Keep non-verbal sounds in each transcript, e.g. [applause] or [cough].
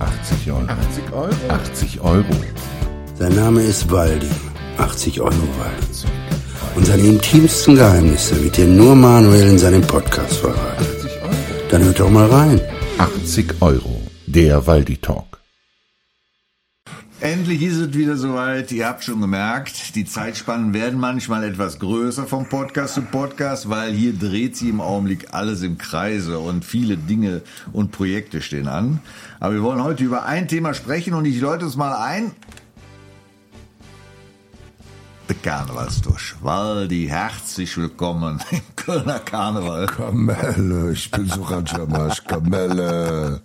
80 Euro. 80 Euro? 80 Euro. Sein Name ist Waldi. 80 Euro Waldi. Und seine intimsten Geheimnisse wird dir nur Manuel in seinem Podcast verraten. 80 Euro. Dann hört doch mal rein. 80 Euro. Der Waldi Talk. Endlich ist es wieder soweit. Ihr habt schon gemerkt, die Zeitspannen werden manchmal etwas größer vom Podcast zu Podcast, weil hier dreht sich im Augenblick alles im Kreise und viele Dinge und Projekte stehen an. Aber wir wollen heute über ein Thema sprechen und ich läute es mal ein. Der Karnevalsdusch. Waldi, herzlich willkommen [laughs] im Kölner Karneval. Kamelle, ich bin so Rajamasch, Kamelle.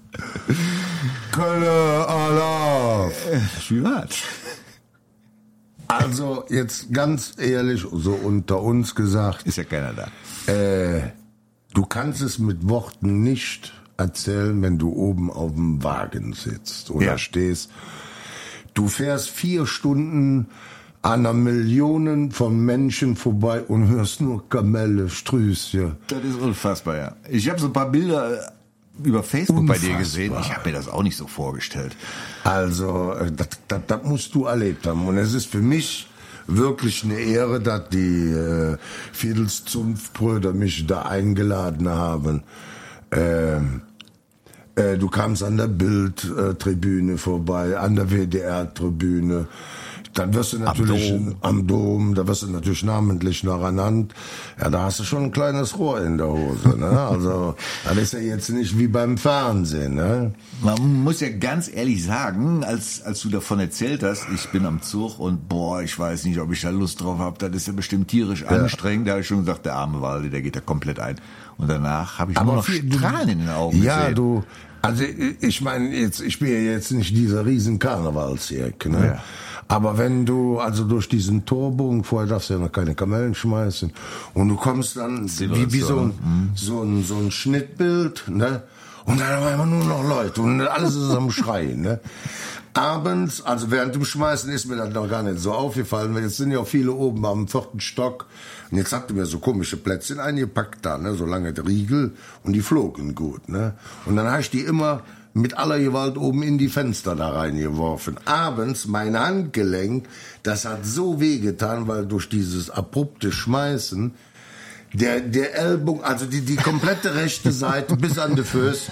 Kölle, Allah. Wie war's? Also jetzt ganz ehrlich, so unter uns gesagt, Ist ja keiner da. äh, du kannst es mit Worten nicht erzählen, wenn du oben auf dem Wagen sitzt oder Ja. stehst. Du fährst vier Stunden an einer Millionen von Menschen vorbei und hörst nur Kamelle, Strüße. Das ist unfassbar, ja. Ich habe so ein paar Bilder über Facebook bei dir gesehen. Ich habe mir das auch nicht so vorgestellt. Also, äh, das, das, das musst du erlebt haben. Und es ist für mich wirklich eine Ehre, dass die äh, Viertelszunftbrüder mich da eingeladen haben. Ähm, äh, du kamst an der Bildtribüne vorbei, an der WDR-Tribüne. Dann wirst du natürlich Dom. am Dom, da wirst du natürlich namentlich noch ernannt. Ja, da hast du schon ein kleines Rohr in der Hose. Ne? [laughs] Also, das ist ja jetzt nicht wie beim Fernsehen. Ne? Man muss ja ganz ehrlich sagen, als, als du davon erzählt hast, ich bin am Zug und boah, ich weiß nicht, ob ich da Lust drauf habe, das ist ja bestimmt tierisch anstrengend. Da habe ich schon gesagt, der arme Waldi, der geht da komplett ein. Und danach habe ich nur noch viel- Strahlen in den Augen Ja, gesehen. du, also ich meine, jetzt, ich bin ja jetzt nicht dieser riesen Karnevalsjäck, ne? Ja. Aber wenn du also durch diesen Torbogen, vorher darfst du ja noch keine Kamellen schmeißen, und du kommst dann wie, wie so, ein, Mhm. so, ein, so ein Schnittbild, ne? Und dann haben wir nur noch Leute und alles ist am Schreien, ne? Abends, also während dem Schmeißen ist mir das noch gar nicht so aufgefallen, weil jetzt sind ja auch viele oben am vierten Stock. Und jetzt habt ihr mir so komische Plätzchen eingepackt da, ne, so lange Riegel und die flogen gut, ne. Und dann habe ich die immer mit aller Gewalt oben in die Fenster da reingeworfen. Abends mein Handgelenk, das hat so wehgetan, weil durch dieses abrupte Schmeißen der, der Ellbogen, also die, die komplette rechte Seite bis an die Füße,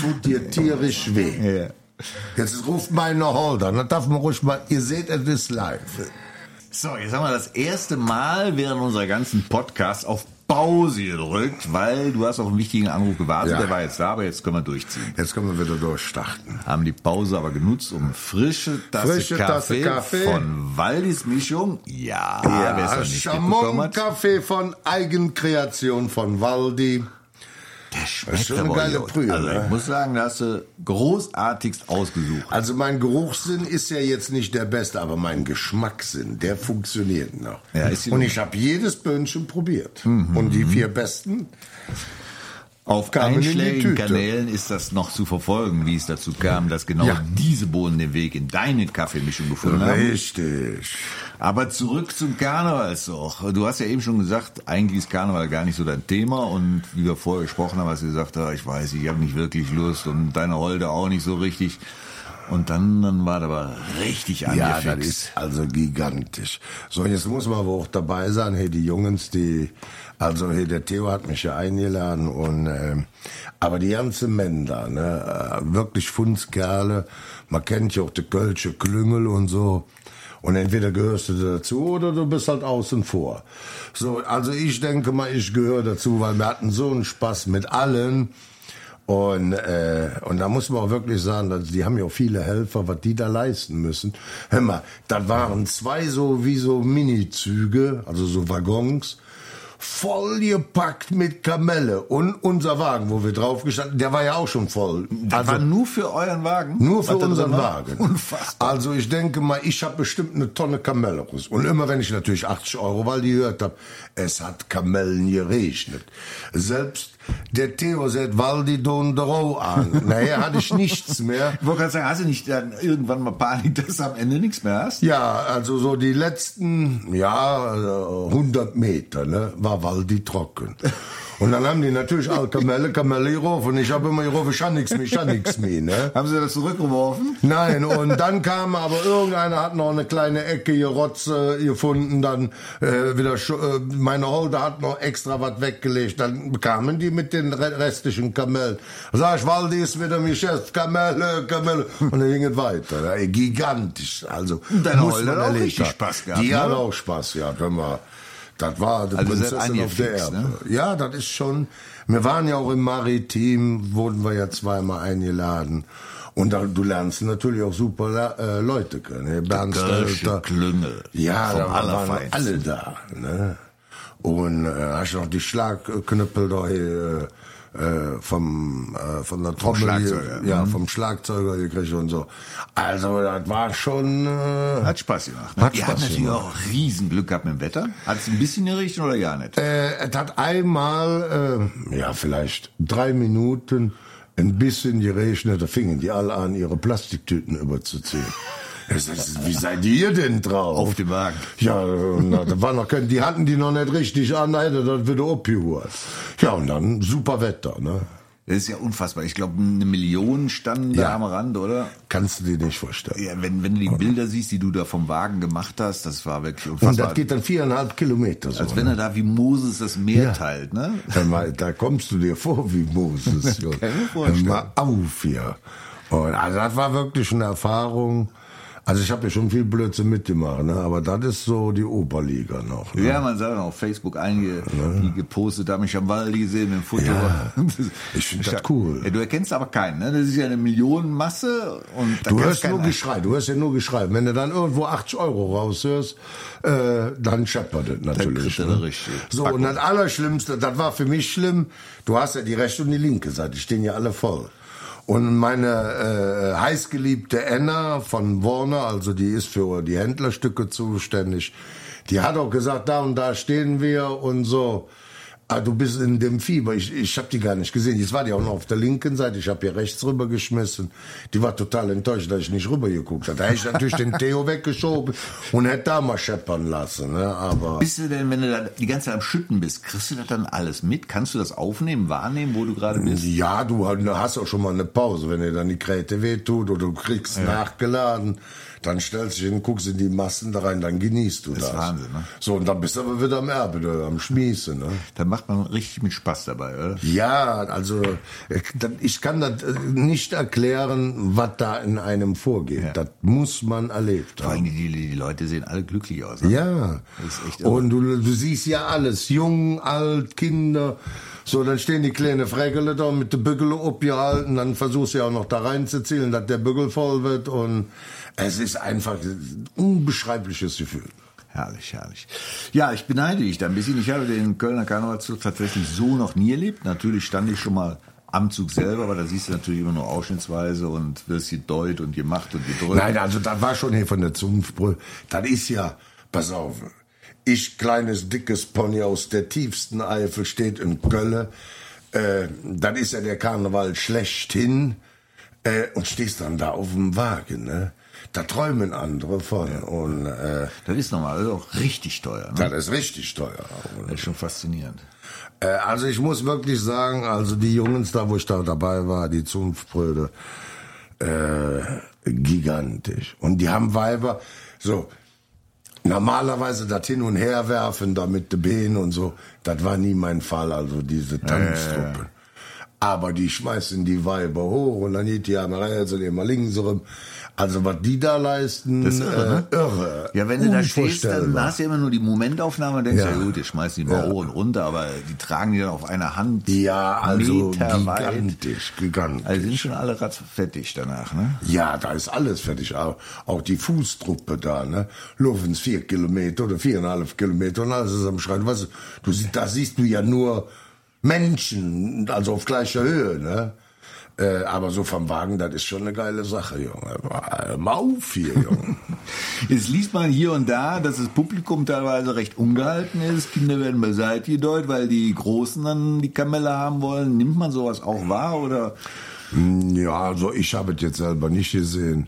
tut dir tierisch weh. Ja. Jetzt ruft meine Holder, das darf man ruhig mal, ihr seht, es ist live. So, jetzt haben wir das erste Mal während unserer ganzen Podcasts auf Pause gedrückt, weil du hast auf einen wichtigen Anruf gewartet, Ja. der war jetzt da, aber jetzt können wir durchziehen. Jetzt können wir wieder durchstarten. Haben die Pause aber genutzt, um frische Tasse, Frische Kaffee, Tasse Kaffee. von Waldis Mischung. Ja, mitbekommen Chamon. Kaffee von Eigenkreation von Waldi. Der schmeckt schon eine geile. Brühe, Also ne? ich muss sagen, da hast du großartigst ausgesucht. Also mein Geruchssinn ist ja jetzt nicht der beste, aber mein Geschmackssinn, der funktioniert noch. Ja, ist Und ich habe jedes Böhnchen probiert. Mhm. Und die vier besten, Auf einschlägigen. Kanälen ist das noch zu verfolgen, wie es dazu kam, dass genau Ja. diese Bohnen den Weg in deine Kaffeemischung gefunden haben. richtig. Aber zurück zum Karnevalsdorf. Du hast ja eben schon gesagt, eigentlich ist Karneval gar nicht so dein Thema und wie wir vorher gesprochen haben, hast du gesagt, ah, ich weiß, ich habe nicht wirklich Lust und deine Holde auch nicht so richtig. Und dann, dann war das aber richtig Ja, angefixt. das ist also gigantisch. So, jetzt muss man aber auch dabei sein, hey, die Jungs, die, also hey, der Theo hat mich ja eingeladen und, ähm, aber die ganze Männer, ne, äh, wirklich Fundskerle, man kennt ja auch die Kölsche Klüngel und so. Und entweder gehörst du dazu oder du bist halt außen vor. So, also ich denke mal, ich gehöre dazu, weil wir hatten so einen Spaß mit allen. Und, äh, und da muss man auch wirklich sagen, dass die haben ja auch viele Helfer, was die da leisten müssen. Hör mal, das waren zwei so wie so Minizüge, also so Waggons, vollgepackt mit Kamelle. Und unser Wagen, wo wir drauf gestanden, der war ja auch schon voll. Das war nur für euren Wagen? Nur für unseren? Wagen. Unfassbar. Also ich denke mal, ich habe bestimmt eine Tonne Kamelle raus. Und immer wenn ich natürlich 80 Euro, weil die gehört habe, es hat Kamellen geregnet. Selbst der Theo sagt, Waldi don Dro an. Naja, hatte ich nichts mehr. Ich wollte gerade sagen, hast du nicht dann irgendwann mal Panik, dass du am Ende nichts mehr hast? Ja, also so die letzten, ja, äh, 100 Meter, ne, war Waldi trocken. Und dann haben die natürlich alle Kamelle, Kamelle gerufen. Und ich habe immer gerufen, ich habe nichts mehr, ich habe nichts mehr. Ne? [laughs] Haben Sie das zurückgeworfen? Nein, und dann kam aber irgendeiner hat noch eine kleine Ecke gerotze gefunden, dann äh, wieder äh, meine Holde hat noch extra was weggelegt, dann bekamen die mit den re- restlichen Kamellen. Sag ich, Waldi ist wieder mein Chef, Kamelle, Kamelle. Und dann ging es weiter. Ey, gigantisch. Also deine Holde hat auch richtig. Spaß gehabt, Die ne? hat auch Spaß gehabt, wenn wir das war die Also Prinzessin auf der Erbe. ne? Ja, das ist schon. Wir waren ja auch im Maritim, wurden wir ja zweimal eingeladen. Und da, du lernst natürlich auch super äh, Leute kennen. ne? Bernd Stelter. Klüngel. Ja, da waren alle da. Ne? Und äh, hast noch die Schlagknüppel da hier, äh, vom, äh, von der Trommel, Schlagzeuger, hier, ja, vom Schlagzeuger gekriegt und so. Also das war schon. Äh, Hat Spaß gemacht. Ne? Hat Ihr Spaß habt natürlich gemacht. auch Riesenglück gehabt mit dem Wetter. Hat es ein bisschen gerichtet oder gar nicht? Äh, es hat einmal, äh, ja, vielleicht drei Minuten ein bisschen geregnet, da fingen die alle an, ihre Plastiktüten überzuziehen. Wie seid ihr denn drauf? Auf dem Wagen. Ja, und da da war noch die hatten die noch nicht richtig an, da hätte das wieder abgehört. Ja, und dann super Wetter, ne? Das ist ja unfassbar. Ich glaube, eine Million standen da Ja. am Rand, oder? Kannst du dir nicht vorstellen. Ja, wenn, wenn du die Bilder siehst, die du da vom Wagen gemacht hast, das war wirklich Und unfassbar. das geht dann viereinhalb Kilometer so. Als wenn er da wie Moses das Meer teilt, ne? Mal, da kommst du dir vor wie Moses. [laughs] Kann ich mir vorstellen. Hör mal auf hier. Und also das war wirklich eine Erfahrung. Also ich habe ja schon viel Blödsinn mitgemacht, ne? aber das ist so die Oberliga noch. Ne? Ja, man sah auf Facebook einige, die gepostet haben, ich habe Waldi gesehen dem Foto. Ja, [laughs] ich find das cool. Ja, du erkennst aber keinen, ne? Das ist ja eine Millionenmasse und Du hörst nur Geschrei, du hörst ja nur Geschrei. Wenn du dann irgendwo 80 Euro raushörst, äh, dann scheppert es natürlich. du ne? richtig. So, und das Allerschlimmste, das war für mich schlimm, du hast ja die rechte und die linke Seite, die stehen ja alle voll. Und meine äh, heißgeliebte Enna von Warner, also die ist für die Händlerstücke zuständig, die hat auch gesagt, da und da stehen wir und so. Ah, du bist in dem Fieber. Ich, ich habe die gar nicht gesehen. Jetzt war die auch noch auf der linken Seite. Ich habe hier rechts rüber geschmissen. Die war total enttäuscht, dass ich nicht rüber geguckt habe. Da hätte ich natürlich den Theo weggeschoben und hätte da mal scheppern lassen. Ne? Aber Bist du denn, wenn du da die ganze Zeit am Schütten bist, kriegst du das dann alles mit? Kannst du das aufnehmen, wahrnehmen, wo du gerade bist? ja, du hast auch schon mal eine Pause, wenn dir dann die Kräte wehtut oder du kriegst nachgeladen. Dann stellst du dich hin, guckst in die Massen da rein, dann genießt du das. ist Wahnsinn, ne? So, und dann bist du aber wieder am Erbe, du, am Schmiesen. Ne? Da macht man richtig mit Spaß dabei, oder? Ja, also äh, das- ich kann das äh, nicht erklären, was da in einem vorgeht. Ja. Das muss man erlebt Vor allem haben. die, die, Leute sehen alle glücklich aus. ne? Ja, Das ist echt und du, du siehst ja alles, jung, alt, Kinder. So, dann stehen die kleinen Frägele da mit den Bügel abgehalten, dann versuchst du ja auch noch da reinzuzielen, dass der Bügel voll wird und es ist einfach ein unbeschreibliches Gefühl. Herrlich, herrlich. Ja, ich beneide dich da ein bisschen. Ich habe den Kölner Karnevalszug tatsächlich so noch nie erlebt. Natürlich stand ich schon mal am Zug selber, aber da siehst du natürlich immer nur ausschnittsweise und wirst gedeut und gemacht und gedrückt. Nein, also das war schon hier von der Zunftbrühe. Das ist ja, pass auf, ich, kleines, dickes Pony aus der tiefsten Eifel, steht in Kölle. Äh, das ist ja der Karneval schlechthin. Äh, und stehst dann da auf dem Wagen, ne? Da träumen andere von. Und äh, Das ist normal, das ist auch richtig teuer. Ne? das ist richtig teuer. Das ist schon faszinierend. Äh, also ich muss wirklich sagen, also die Jungs da, wo ich da dabei war, die Zunftbrüder, äh, gigantisch. Und die haben Weiber, so, normalerweise das hin und her werfen, da mit den Beinen und so, das war nie mein Fall, also diese Tanztruppe. Aber die schmeißen die Weiber hoch und dann geht die einmal rechts und immer links rum. Also was die da leisten, Das ist irre, ne? äh, irre. Ja, wenn du da stehst, dann hast du immer nur die Momentaufnahme und denkst, ja, Ja. gut, ich schmeiß die mal Ja. hoch und runter, aber die tragen die dann auf einer Hand. Ja, also meterweit. gigantisch, gigantisch. Also sind schon alle ratzfettig danach, ne? Ja, da ist alles fertig. Auch, auch die Fußtruppe da, ne? Laufen vier Kilometer oder viereinhalb Kilometer und alles ist am Schreien. Was, du, da siehst du ja nur Menschen, also auf gleicher Höhe, ne? Äh, aber so vom Wagen, das ist schon eine geile Sache, Junge. Mal auf hier, Junge. [laughs] Jetzt liest man hier und da, dass das Publikum teilweise recht ungehalten ist. Kinder werden beiseite gedeutet, weil die Großen dann die Kamelle haben wollen. Nimmt man sowas auch wahr oder? Ja, also ich habe es jetzt selber nicht gesehen.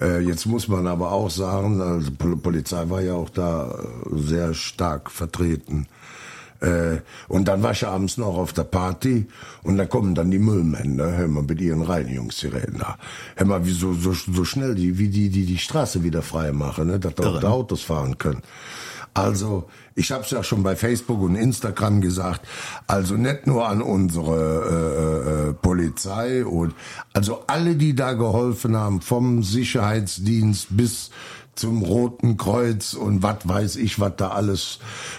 Äh, jetzt muss man aber auch sagen, also Pol Polizei war ja auch da äh, sehr stark vertreten. Äh, und dann war ich abends noch auf der Party und dann kommen dann die Müllmänner, hör mal, mit ihren Reinigungssirenen da. Hör mal, wie so, so, so schnell die, wie die, die die Straße wieder frei machen, ne, dass da auch die Autos fahren können. Also, ich habe es ja schon bei Facebook und Instagram gesagt, also nicht nur an unsere äh, äh, Polizei und also alle, die da geholfen haben, vom Sicherheitsdienst bis zum Roten Kreuz und was weiß ich, was da alles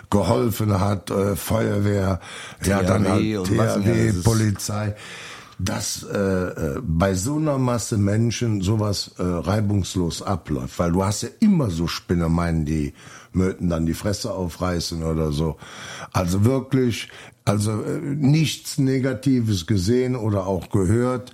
geholfen hat, äh, Feuerwehr, ja dann halt THW. Polizei, dass äh, äh, bei so einer Masse Menschen sowas äh, reibungslos abläuft, weil du hast ja immer so Spinnemeien, die möchten dann die Fresse aufreißen oder so. Also wirklich, also äh, nichts Negatives gesehen oder auch gehört.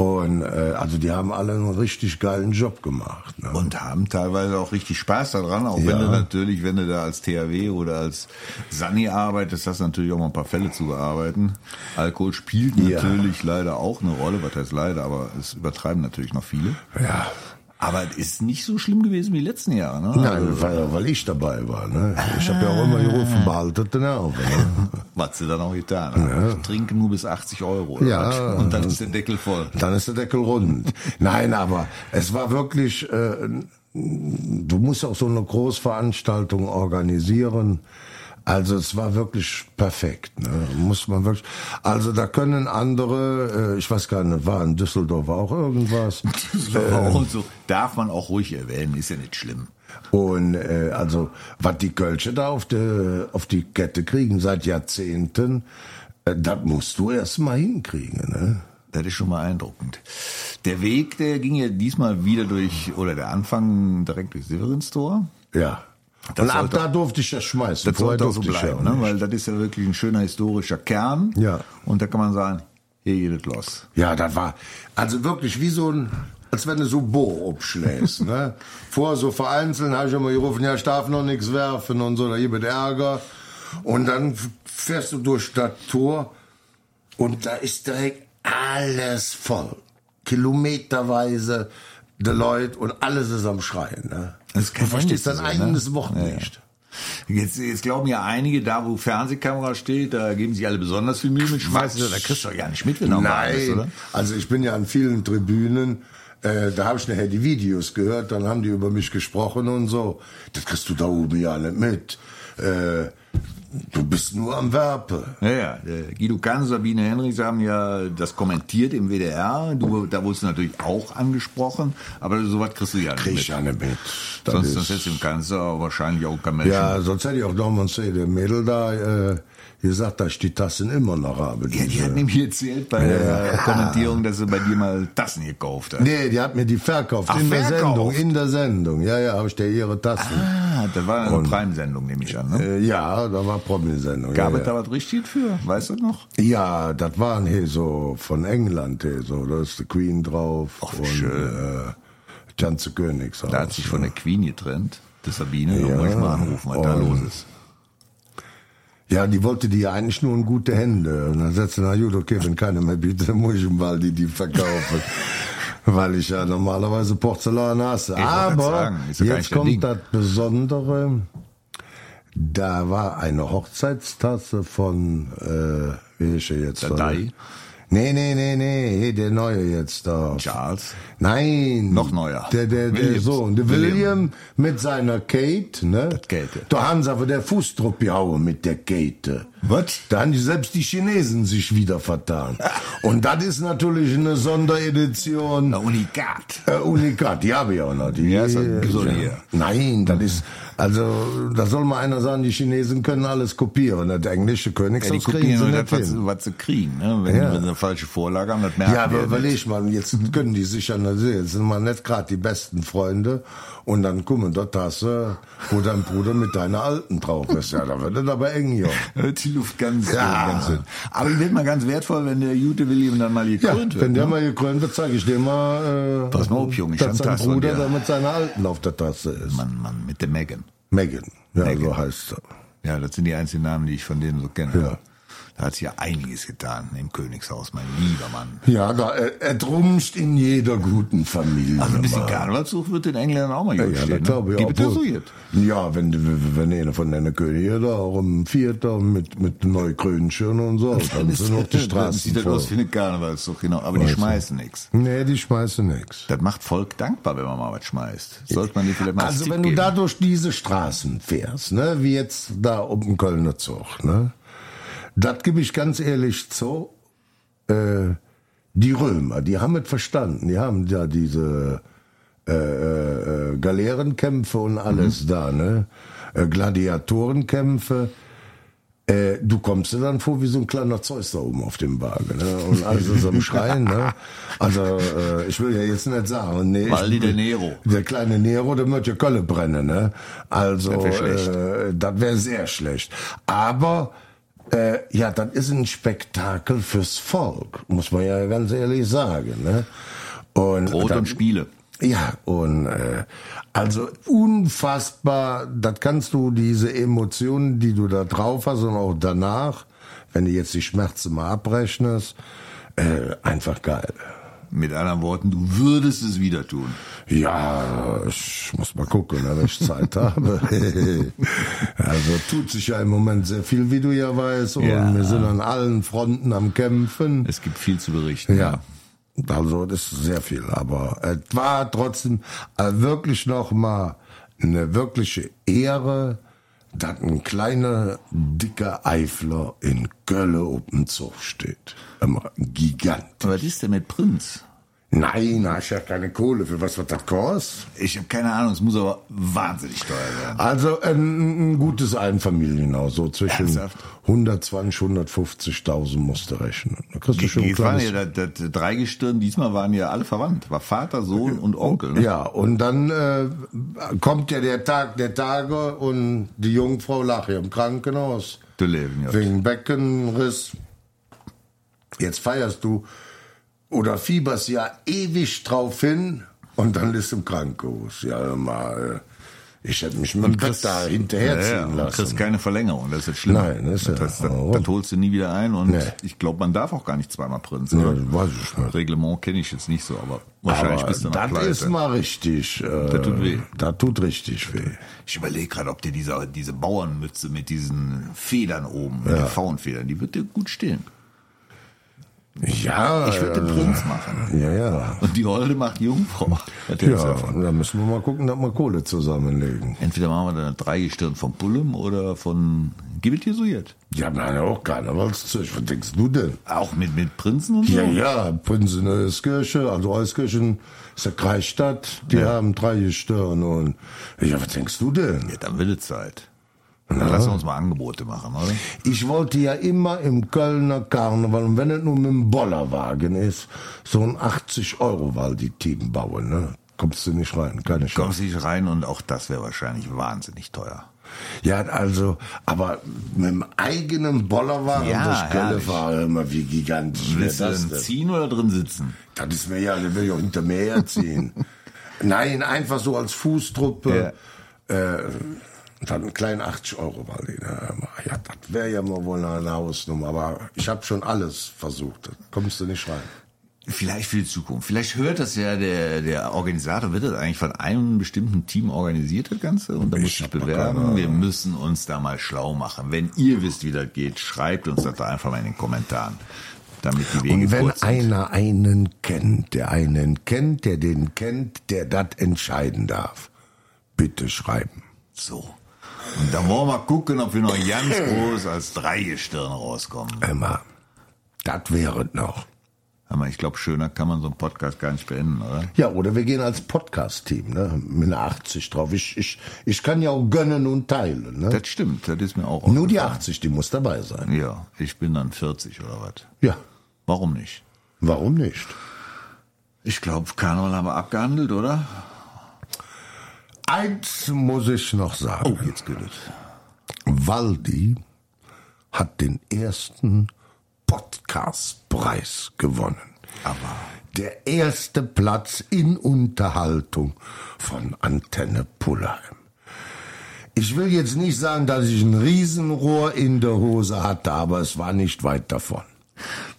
Und äh, also die haben alle einen richtig geilen Job gemacht. Ne? Und haben teilweise auch richtig Spaß daran, auch wenn Ja. du natürlich, wenn du da als THW oder als Sani arbeitest, hast du natürlich auch mal ein paar Fälle zu bearbeiten. Alkohol spielt Ja. natürlich leider auch eine Rolle, was heißt leider, aber es übertreiben natürlich noch viele. ja. Aber es ist nicht so schlimm gewesen wie die letzten Jahre. Ne? Nein, weil, weil ich dabei war. Ne? Ich habe ja auch immer gerufen, behaltet den Nerven. Ne? [laughs] Was sie dann auch getan haben. Ich trinke nur bis 80 Euro. Oder Ja. Und dann ist der Deckel voll. Dann ist der Deckel rund. Nein, aber es war wirklich, äh, du musst auch so eine Großveranstaltung organisieren. Also es war wirklich perfekt, ne? muss man wirklich. Also da können andere, äh, ich weiß gar nicht, war in Düsseldorf auch irgendwas. [laughs] Aber auch so darf man auch ruhig erwähnen, ist ja nicht schlimm. Und äh, also was die Kölsche da auf die, auf die Kette kriegen seit Jahrzehnten, äh, das musst du erst mal hinkriegen. Ne? Das ist schon mal beeindruckend. Der Weg, der ging ja diesmal wieder durch, oder der Anfang direkt durch Severinstor. Ja. Das Und ab sollte- da durfte ich ja schmeißen. Das Vorher sollte auch so bleiben, ne? weil das ist ja wirklich ein schöner historischer Kern. Ja. Und da kann man sagen, hier geht es los. Ja, das war also wirklich wie so ein, als wenn du so Bohr abschlägst. [laughs] ne? Vor so vereinzelt habe ich immer gerufen, ja, ich darf noch nichts werfen und so, da gibt es Ärger. Und dann fährst du durch das Tor und da ist direkt alles voll. Kilometerweise die Leute und alles ist am Schreien. Ne? Das du verstehst dein eigenes ne? Wort Ja, ja. nicht. Jetzt, jetzt glauben ja einige, da wo Fernsehkamera steht, da geben sich alle besonders viel Mühe mit Schmeißen. Da kriegst du doch gar nicht mit, wenn du Nein, bist, oder? also ich bin ja an vielen Tribünen, äh, da habe ich nachher die Videos gehört, dann haben die über mich gesprochen und so. Das kriegst du da oben ja nicht mit. Äh, du bist nur am Werpe. Ja, ja. Guido Kanz, Sabine Henrichs haben ja das kommentiert im WDR. Du, da wurdest du natürlich auch angesprochen, aber sowas kriegst du ja nicht Krieg ich ja nicht mit. Das Sonst, sonst hättest du im Kanzler wahrscheinlich auch kein Mensch. ja, sonst hätte ich auch noch mal sehen, der Mädel da äh, gesagt, dass ich die Tassen immer noch habe. Ja, die hat nämlich erzählt bei der Kommentierung, dass sie bei dir mal Tassen gekauft hat. Nee, die hat mir die verkauft. Ach, in der verkauft? Sendung, in der Sendung. Ja, ja, habe ich dir ihre Tassen. Ah, das war eine Prime-Sendung, nehme ich an. Ne? Äh, ja, da war Promi-Sendung. Gab ja, es ja. da was richtig für? Weißt du noch? Ja, das waren hier so von England hier so, da ist die Queen drauf Ach, wie und schön. äh, Janze Königshaus. Da hat sich von der Queen getrennt. Das Sabine, da Ja. muss ich mal anrufen, was da los ist. Ja, die wollte die eigentlich nur in gute Hände. Und dann sagte sie, na gut, okay, wenn keiner mehr bietet, dann muss ich mal die, die verkaufen. [laughs] Weil ich ja normalerweise Porzellan hasse. Aber jetzt kommt das Besondere. Da war eine Hochzeitstasse von, äh, wie ist er jetzt? Der Dai? Nee, nee, nee, nee, der neue jetzt da. Charles. Nein. Noch neuer. Der, der, der Williams. Sohn. Der William. William, mit seiner Kate, ne? Das Kate. Da haben sie aber der Fußdruck gehauen mit der Kate. Was? Da haben die selbst die Chinesen sich wieder vertan. Und das ist natürlich eine Sonderedition. Na, Unikat. Äh, Unikat, die habe ich auch noch. Die, Ja, ist doch so ja. hier. Nein, das ist, also, da soll mal einer sagen, die Chinesen können alles kopieren. Das englische Ja, Königshaus kriegen kopieren sie nicht das, was, hin. was sie kriegen. Ne? Wenn, Ja. wenn sie eine falsche Vorlage haben, das merken Ja, aber überleg mal, jetzt können die sich ja. Jetzt sind wir nicht gerade die besten Freunde. Und dann kommen dort Tasse, wo dein Bruder mit deiner Alten drauf ist. Ja, da wird es aber eng, ja. Hört die Luft ganz, Ja. ganz dünn. Aber die wird mal ganz wertvoll, wenn der Jute William dann mal Ja, gekrönt wird. wenn der ne? mal gekrönt wird, zeige ich dir mal, äh, Pass mal auf, Junge, ich dass sein das Bruder da mit seiner Alten auf der Tasse ist. Mann, Mann, mit der Megan. Megan, ja, Megan. so heißt er. Ja, das sind die einzigen Namen, die ich von denen so kenne. Ja. Da hat sich ja einiges getan im Königshaus, mein lieber Mann. Ja, da er, er drumst in jeder guten Familie. Also ein bisschen mal. Karnevalszug wird den Engländern auch mal gut Ja, stehen. das ich ne? Gibt es so jetzt? Ja, wenn, wenn einer von den Königen da auch im Vierter mit, mit Neukrönchen und so, dann sind noch die [laughs] Das Straßen sieht voll. aus wie eine Karnevalszug, genau. Aber die Weiß schmeißen nichts. Nee, die schmeißen nix. Das macht Volk dankbar, wenn man mal was schmeißt. Sollte man dir vielleicht mal als Also wenn du geben. da durch diese Straßen fährst, ne, wie jetzt da um den Kölner Zug, ne, das gebe ich ganz ehrlich zu, äh, die Römer, die haben es verstanden, die haben ja diese äh, äh, Galeerenkämpfe und alles da, ne, äh, Gladiatorenkämpfe, äh, du kommst dir dann vor wie so ein kleiner Zeus da oben auf dem Wagen, ne? Und alles ist am Schreien, ne? Also, äh, ich will ja jetzt nicht sagen, nee. Waldi ich, der Nero. Der kleine Nero, der möchte Kölle brennen, ne? Also, Das wär schlecht. äh, das wäre sehr schlecht. Aber, äh, ja, das ist ein Spektakel fürs Volk, muss man ja ganz ehrlich sagen, ne? Und Brot dann- und Spiele. ja, und äh, also unfassbar, das kannst du, diese Emotionen, die du da drauf hast und auch danach, wenn du jetzt die Schmerzen mal abrechnest, äh, einfach geil. Mit anderen Worten, du würdest es wieder tun. Ja, ich muss mal gucken, wenn ich Zeit habe. [laughs] also tut sich ja im Moment sehr viel, wie du ja weißt, und Ja. wir sind an allen Fronten am Kämpfen. Es gibt viel zu berichten. Ja. Also das ist sehr viel, aber es war trotzdem äh, wirklich noch mal eine wirkliche Ehre, dass ein kleiner, dicker Eifler in auf dem Zug steht. Immer Gigant. Aber was ist denn mit Prinz? Nein, da ist ja keine Kohle. Für was wird das kostet? Ich habe keine Ahnung, es muss aber wahnsinnig teuer werden. Also ein, ein gutes Einfamilienhaus, so zwischen Ernsthaft? 120, 150.000 musst du rechnen. Da kriegst du schon ein Jetzt waren ja das, das Dreigestirn, diesmal waren ja alle verwandt. War Vater, Sohn und Onkel. Ne? Ja, und dann äh, kommt ja der Tag der Tage und die Jungfrau lag ja im Krankenhaus Du leben, ja. wegen Beckenriss. Jetzt feierst du oder fieberst ja ewig drauf hin und dann ist im Krankenhaus. Ja, mal, äh, ich hätte mich mit dem Bett da hinterherziehen ja, ja, lassen. kriegst keine Verlängerung, das ist jetzt schlimm. Nein, das ist ja- das, das, das holst du nie wieder ein und Nee. ich glaube, man darf auch gar nicht zweimal Prinz. Ja, das weiß ich nicht. Reglement kenne ich jetzt nicht so, aber wahrscheinlich Aber bist du noch das pleite. ist mal richtig. Äh, Das tut weh. Das tut richtig weh. Ich überlege gerade, ob dir diese, diese Bauernmütze mit diesen Federn oben, mit den Faunfedern, die wird dir gut stehen. Ja, Ich würde den äh, Prinz machen. Ja, ja. Und die Holde macht Jungfrau. Ja, da müssen wir mal gucken, dass wir Kohle zusammenlegen. Entweder machen wir dann eine Dreigestirn von Pullum oder von Gib it jesuit. Ja, meine auch Karnevalszeug. Was denkst du denn? Auch mit, mit Prinzen und so? Ja, ja, Prinzen Euskirche, also Euskirchen ist eine Kreisstadt, die haben drei Gestirne und, ja, was denkst du denn? Ja, dann wird es Zeit. Lassen wir uns mal Angebote machen, oder? Ich wollte ja immer im Kölner Karneval, und wenn es nur mit dem Bollerwagen ist, so ein 80 Euro die Team bauen, ne? Kommst du nicht rein, keine Chance. Kommst nicht rein und auch das wäre wahrscheinlich wahnsinnig teuer. Ja, also, aber mit dem eigenen Bollerwagen Ja, durch Köln fahren, immer wie gigantisch Willst du das denn ziehen oder drin sitzen? Das ist mir ja, der will ja hinter mir herziehen. [laughs] Nein, einfach so als Fußtruppe. Äh, dann einen kleinen 80 Euro war die. ne? Ja, das wäre ja mal wohl eine Hausnummer. Aber ich habe schon alles versucht. Da kommst du nicht rein. Vielleicht für die Zukunft. Vielleicht hört das ja der, der Organisator, wird das eigentlich von einem bestimmten Team organisiert, das Ganze? Und da muss Ich bewerben. Wir müssen uns da mal schlau machen. Wenn ihr wisst, wie das geht, schreibt uns das da einfach mal in den Kommentaren. Damit die Wege Und wenn einer einen kennt, der einen kennt, der den kennt, der das entscheiden darf, bitte schreiben. So. Und dann wollen wir gucken, ob wir noch ganz groß als Dreigestirn rauskommen. Emma, das wäre noch. Aber ich glaube, schöner kann man so einen Podcast gar nicht beenden, oder? Ja, oder wir gehen als Podcast-Team, ne? Mit einer 80 drauf. Ich, ich, ich kann ja auch gönnen und teilen, ne? Das stimmt, das ist mir auch Nur die aufgefallen. 80, die muss dabei sein. Ja, ich bin dann 40 oder was. Ja, Warum nicht? warum nicht? Ich glaube, Karneval haben wir abgehandelt, oder? Eins muss ich noch sagen. Oh, jetzt geht es. Waldi hat den ersten Podcastpreis gewonnen. Aber Der erste Platz in Unterhaltung von Antenne Pullheim. Ich will jetzt nicht sagen, dass ich ein Riesenrohr in der Hose hatte, aber es war nicht weit davon.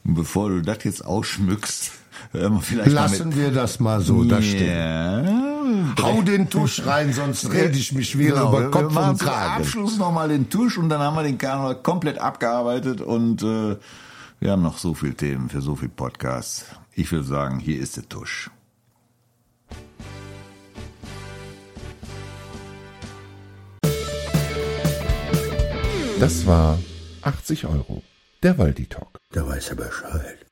Bevor du das jetzt ausschmückst, hören wir vielleicht Lassen mal wir das mal so da mit, stehen. Ja. Hau den Tusch rein, sonst rede ich mich wieder Genau, über Kopf wir und zum Kragen. Abschluss nochmal den Tusch und dann haben wir den Karneval komplett abgearbeitet und äh, wir haben noch so viele Themen für so viele Podcasts. Ich würde sagen, hier ist der Tusch. Das war 80 Euro. Der Waldi Talk. Da weiß er Bescheid.